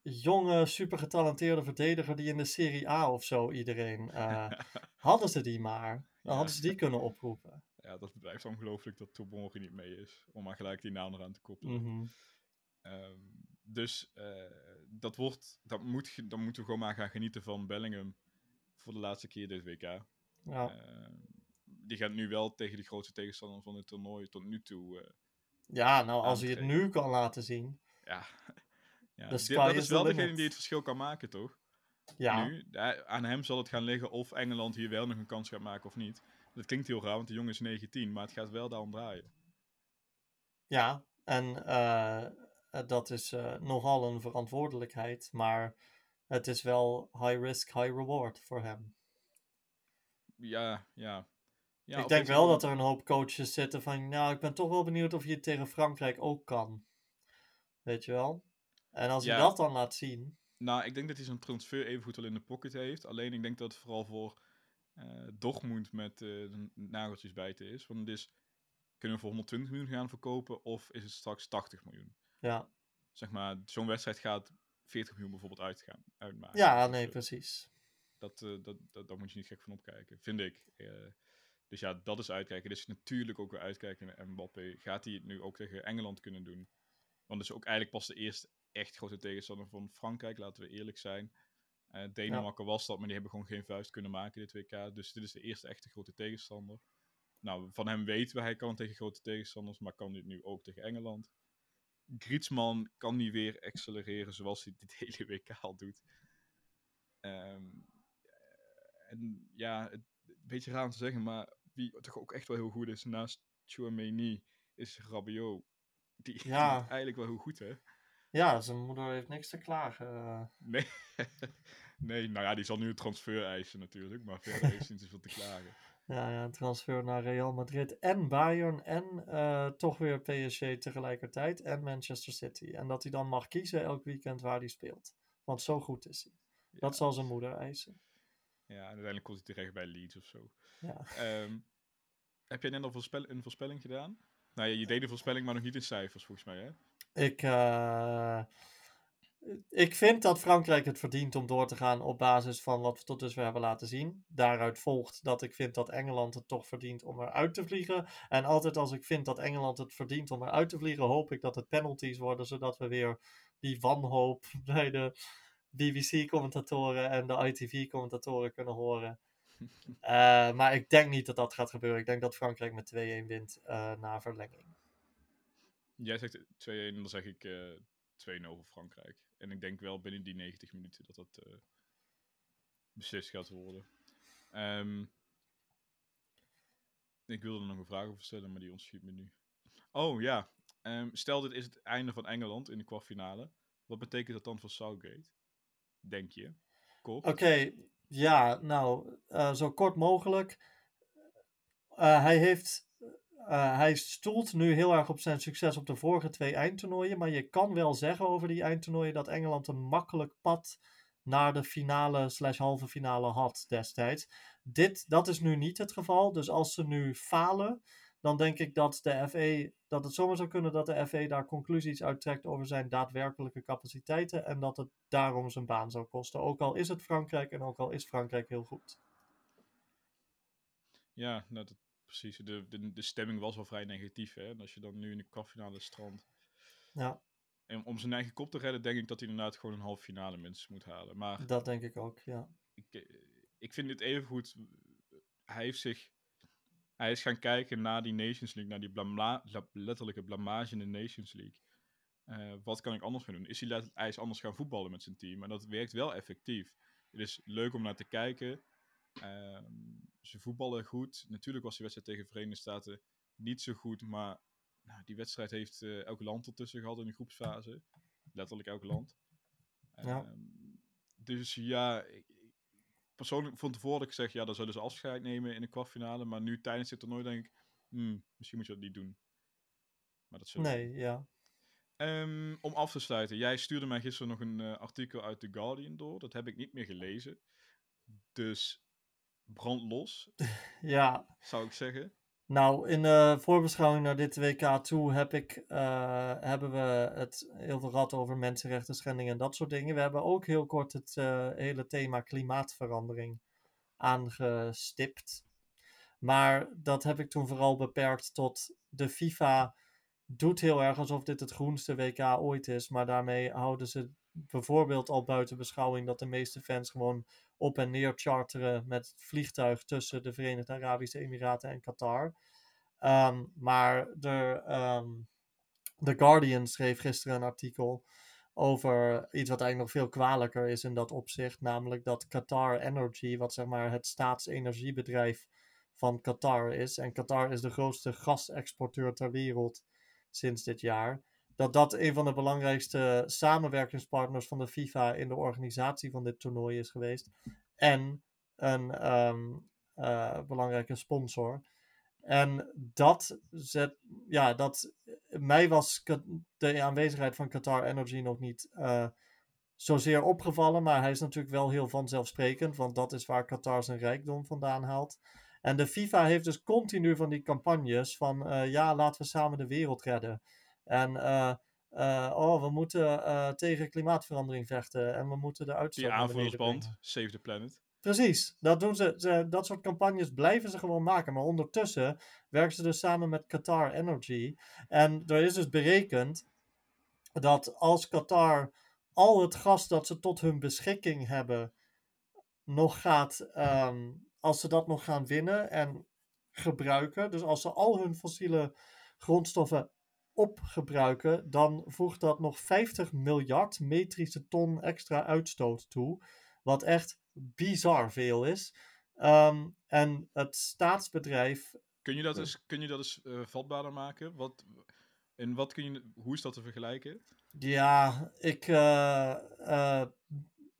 jonge, super getalenteerde verdediger die in de Serie A of zo iedereen. eh, hadden ze die maar, dan Ja. hadden ze die kunnen oproepen. ja dat blijft ongelooflijk dat Tomori niet mee is. Om maar gelijk die naam eraan te koppelen. Mhm. Ehm, dus eh, dat wordt, dat moet, dan moeten we gewoon maar gaan genieten van Bellingham voor de laatste keer dit WK. Ja. Ehm, die gaat nu wel tegen de grootste tegenstander van het toernooi tot nu toe. eh, ja, nou als hij het nu kan laten zien. ja, ja dat is wel degene die het verschil kan maken, toch? Ja, Nu, aan hem zal het gaan liggen of Engeland hier wel nog een kans gaat maken of niet. Dat klinkt heel raar, want de jongen is 19, maar het gaat wel daarom draaien. ja. En eh, dat is eh, nogal een verantwoordelijkheid, maar het is wel high risk, high reward voor hem. Ja, ja. ja ik denk wel dat er een hoop coaches zitten van, nou, ik ben toch wel benieuwd of je het tegen Frankrijk ook kan. Weet je wel? En als hij Ja. dat dan laat zien, Nou, ik denk dat hij zijn transfer evengoed wel in de pocket heeft. Alleen ik denk dat het vooral voor eh Dortmund met eh, de nageltjes bijten is. Want het is, kunnen we voor 120 miljoen gaan verkopen of is het straks 80 miljoen? Ja. Zeg maar, zo'n wedstrijd gaat 40 miljoen bijvoorbeeld uitgaan, uitmaken. Ja, nee, precies. dat, eh, dat, dat, daar moet je niet gek van opkijken, vind ik. Eh, dus ja, dat is uitkijken. Dus natuurlijk ook weer uitkijken naar Mbappé. Gaat hij het nu ook tegen Engeland kunnen doen? Want het is ook eigenlijk pas de eerste echt grote tegenstander van Frankrijk, laten we eerlijk zijn. Eh Denemarken was dat, maar die hebben gewoon geen vuist kunnen maken dit WK. Dus dit is de eerste echte grote tegenstander. Nou, van hem weten we, hij kan tegen grote tegenstanders, maar kan dit nu ook tegen Engeland. Griezmann kan niet weer accelereren zoals hij dit hele WK al doet. Ehm, en ja, het, een beetje raar om te zeggen, maar wie toch ook echt wel heel goed is naast Chouameni is Rabiot. Die Ja. is eigenlijk wel heel goed, hè? Ja, zijn moeder heeft niks te klagen. eh. Nee. Nee, nou ja, die zal nu een transfer eisen natuurlijk, maar verder heeft hij niet zoveel te klagen. Ja, ja, transfer naar Real Madrid en Bayern en uh, toch weer PSG tegelijkertijd en Manchester City. En dat hij dan mag kiezen elk weekend waar hij speelt. Want zo goed is hij. Ja. Dat zal zijn moeder eisen. Ja, en uiteindelijk komt hij terecht bij Leeds of zo. Ja. Um, heb jij net al voorspel een voorspelling gedaan? Nou ja, je deed een voorspelling, maar nog niet in cijfers volgens mij, hè? Ik, uh, ik vind dat Frankrijk het verdient om door te gaan op basis van wat we tot dusver hebben laten zien. Daaruit volgt dat ik vind dat Engeland het toch verdient om eruit te vliegen. En altijd als ik vind dat Engeland het verdient om eruit te vliegen, hoop ik dat het penalties worden, zodat we weer die wanhoop bij de BBC-commentatoren en de ITV-commentatoren kunnen horen. Uh, maar ik denk niet dat dat gaat gebeuren. Ik denk dat Frankrijk met 2-1 wint uh, na verlenging. Jij zegt 2-1, dan zeg ik uh, 2-0 voor Frankrijk. En ik denk wel binnen die 90 minuten dat dat uh, beslist gaat worden. Um, ik wilde nog een vraag over stellen, maar die ontschiet me nu. Oh ja, um, stel dit is het einde van Engeland in de kwartfinale. Wat betekent dat dan voor Southgate? Denk je? Oké, ja, nou, uh, zo kort mogelijk. Uh, hij heeft uh, hij stoelt nu heel erg op zijn succes op de vorige twee eindtoernooien. Maar je kan wel zeggen over die eindtoernooien dat Engeland een makkelijk pad naar de finale slash halve finale had destijds. Dit, dat is nu niet het geval. Dus als ze nu falen, dan denk ik dat de FE, dat het zomaar zou kunnen dat de FE daar conclusies uittrekt over zijn daadwerkelijke capaciteiten. En dat het daarom zijn baan zou kosten. Ook al is het Frankrijk en ook al is Frankrijk heel goed. Ja, nou, dat, precies. De, de, de stemming was wel vrij negatief. Hè? En als je dan nu in de kwartfinale strand. Ja. En om zijn eigen kop te redden, denk ik dat hij inderdaad gewoon een halve finale minstens moet halen. Maar dat denk ik ook, ja. Ik, eh, ik vind het even goed. Hij heeft zich. Hij is gaan kijken naar die Nations League, naar die letterlijke blamage in de Nations League. Uh, wat kan ik anders gaan doen? Is hij, hij is anders gaan voetballen met zijn team. En dat werkt wel effectief. Het is leuk om naar te kijken. Um, ze voetballen goed. Natuurlijk was die wedstrijd tegen Verenigde Staten niet zo goed, maar nou, die wedstrijd heeft uh, elk land ertussen gehad in de groepsfase. Letterlijk elk land. Ja. Um, dus ja, ik, persoonlijk van tevoren had ik gezegd, ja, dan zullen ze afscheid nemen in de kwartfinale. Maar nu tijdens dit toernooi denk ik, hmm, misschien moet je dat niet doen. Maar dat zullen Nee, ja. Um, om af te sluiten, jij stuurde mij gisteren nog een uh, artikel uit The Guardian door. Dat heb ik niet meer gelezen. Dus brand los. ja. Zou ik zeggen. Nou, in de voorbeschouwing naar dit WK toe heb ik, uh, hebben we het heel veel gehad over mensenrechten schendingen en dat soort dingen. We hebben ook heel kort het uh, hele thema klimaatverandering aangestipt. Maar dat heb ik toen vooral beperkt tot de FIFA doet heel erg alsof dit het groenste WK ooit is. Maar daarmee houden ze bijvoorbeeld al buiten beschouwing dat de meeste fans gewoon op en neer charteren met het vliegtuig tussen de Verenigde Arabische Emiraten en Qatar. Um, maar de, um, The Guardian schreef gisteren een artikel over iets wat eigenlijk nog veel kwalijker is in dat opzicht. Namelijk dat Qatar Energy, wat zeg maar het staatsenergiebedrijf van Qatar is. En Qatar is de grootste gasexporteur ter wereld sinds dit jaar dat dat een van de belangrijkste samenwerkingspartners van de FIFA in de organisatie van dit toernooi is geweest. En een um, uh, belangrijke sponsor. En dat zet, ja, dat, mij was de aanwezigheid van Qatar Energy nog niet uh, zozeer opgevallen, maar hij is natuurlijk wel heel vanzelfsprekend, want dat is waar Qatar zijn rijkdom vandaan haalt. En de FIFA heeft dus continu van die campagnes van, uh, ja, laten we samen de wereld redden. En uh, uh, oh, we moeten tegen klimaatverandering vechten en we moeten de uitstoot. Die aanvoersband, Save the Planet. Precies, dat, doen ze, ze, dat soort campagnes blijven ze gewoon maken. Maar ondertussen werken ze dus samen met Qatar Energy. En er is dus berekend dat als Qatar al het gas dat ze tot hun beschikking hebben nog gaat, um, als ze dat nog gaan winnen en gebruiken, dus als ze al hun fossiele grondstoffen opgebruiken, dan voegt dat nog 50 miljard metrische ton extra uitstoot toe. Wat echt bizar veel is. Um, en het staatsbedrijf. Kun je dat eens, kun je dat eens uh, vatbaarder maken? Wat, en wat kun je, hoe is dat te vergelijken? Ja, ik. Uh, uh,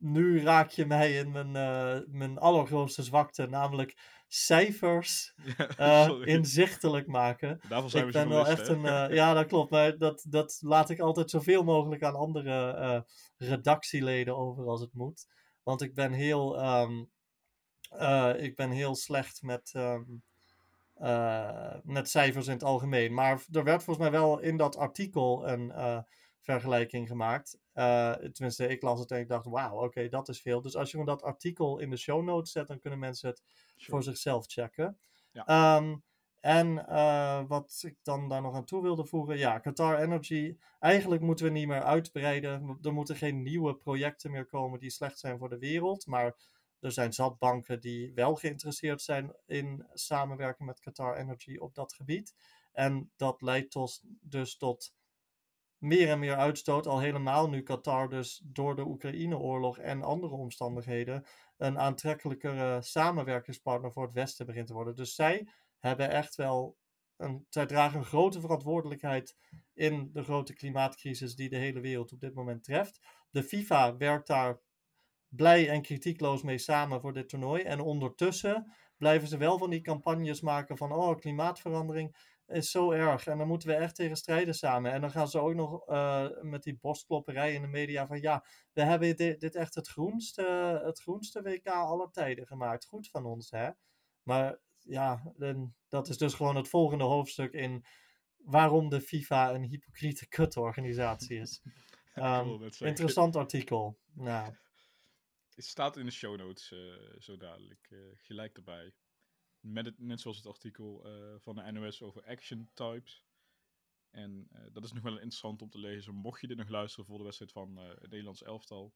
nu raak je mij in mijn, eh, mijn allergrootste zwakte, namelijk cijfers Ja, eh, inzichtelijk maken. Daarvoor zijn Ik we ben wel echt een. eh, ja, dat klopt. Maar dat, dat laat ik altijd zoveel mogelijk aan andere redactieleden over als het moet. Want ik ben heel. ehm, eh, ik ben heel slecht met. ehm, eh, met cijfers in het algemeen. Maar er werd volgens mij wel in dat artikel een vergelijking gemaakt. Eh, tenminste, ik las het en ik dacht, wauw, oké, dat is veel. Dus als je gewoon dat artikel in de show notes zet, dan kunnen mensen het voor zichzelf checken. Ja. Ehm, en eh, wat ik dan daar nog aan toe wilde voegen, ja, Qatar Energy. Eigenlijk moeten we niet meer uitbreiden. Er moeten geen nieuwe projecten meer komen die slecht zijn voor de wereld. Maar er zijn zat banken die wel geïnteresseerd zijn in samenwerken met Qatar Energy op dat gebied. En dat leidt dus tot meer en meer uitstoot. Al helemaal nu Qatar dus door de Oekraïne-oorlog en andere omstandigheden een aantrekkelijkere samenwerkingspartner voor het Westen begint te worden. Dus zij hebben echt wel een, dragen een grote verantwoordelijkheid in de grote klimaatcrisis die de hele wereld op dit moment treft. De FIFA werkt daar blij en kritiekloos mee samen voor dit toernooi. En ondertussen blijven ze wel van die campagnes maken van oh, klimaatverandering is zo erg en dan moeten we echt tegen strijden samen. En dan gaan ze ook nog eh, met die borstklopperij in de media van ja, we hebben dit, dit echt het groenste, het groenste WK aller tijden gemaakt. Goed van ons, hè? Maar ja, dan- dat is dus gewoon het volgende hoofdstuk in waarom de FIFA een hypocriete kutorganisatie is. Ehm, interessant artikel. Nou, Het staat in de show notes eh, zo dadelijk. eh, gelijk erbij. Met het, net zoals het artikel eh, van de NOS over action types. En eh, dat is nog wel interessant om te lezen. Mocht je dit nog luisteren voor de wedstrijd van eh, het Nederlands elftal.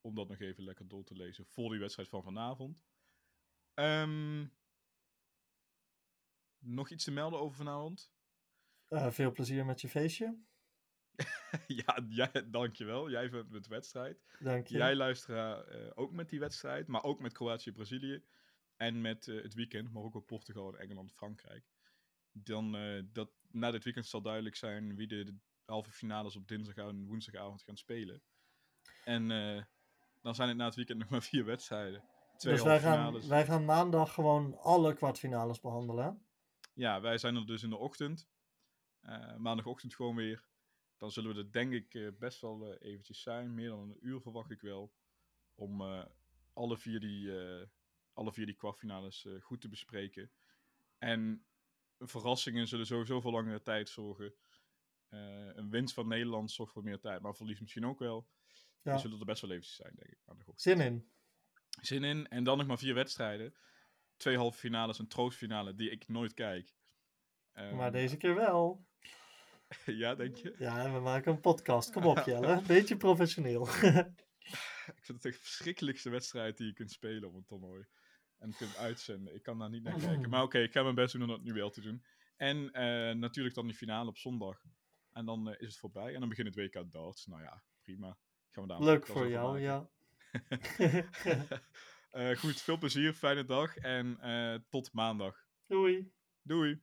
Om dat nog even lekker door te lezen voor die wedstrijd van vanavond. Ehm, nog iets te melden over vanavond? veel plezier met je feestje. ja, jij, dankjewel. Jij bent met de wedstrijd. Dank je. Jij luisteraar eh, ook met die wedstrijd, maar ook met Kroatië-Brazilië. En met eh, het weekend, Marokko, Portugal en Engeland, Frankrijk. Dan, eh, dat, na dit weekend zal duidelijk zijn wie de, de halve finales op dinsdag en woensdagavond gaan spelen. En eh, dan zijn het na het weekend nog maar vier wedstrijden. Twee dus wij gaan, finales. wij gaan maandag gewoon alle kwartfinales behandelen. Ja, wij zijn er dus in de ochtend. Maandagochtend gewoon weer. Dan zullen we er denk ik best wel eventjes zijn. Meer dan een uur verwacht ik wel. Om alle, vier die, alle vier die kwartfinales eh, goed te bespreken. En verrassingen zullen sowieso voor langere tijd zorgen. Eh, een winst van Nederland zorgt voor meer tijd. Maar verlies misschien ook wel. Ja. Dan zullen er best wel eventjes zijn, denk ik. Zin in. Zin in. En dan nog maar vier wedstrijden. Twee halve finales, een troostfinale die ik nooit kijk. Ehm, Maar deze keer wel. ja, denk je? Ja, we maken een podcast. Kom op, Jelle. Beetje professioneel. Ik vind het echt de verschrikkelijkste wedstrijd die je kunt spelen op een toernooi. En kunt uitzenden. Ik kan daar niet naar kijken. Maar oké, ik ga mijn best doen om dat nu wel te doen. En eh, natuurlijk dan die finale op zondag. En dan eh, is het voorbij. En dan begint het WK darts. Nou ja, prima. Gaan we daar Leuk voor jou, maken. ja. Eh, goed, veel plezier, fijne dag. En eh, tot maandag. Doei. Doei!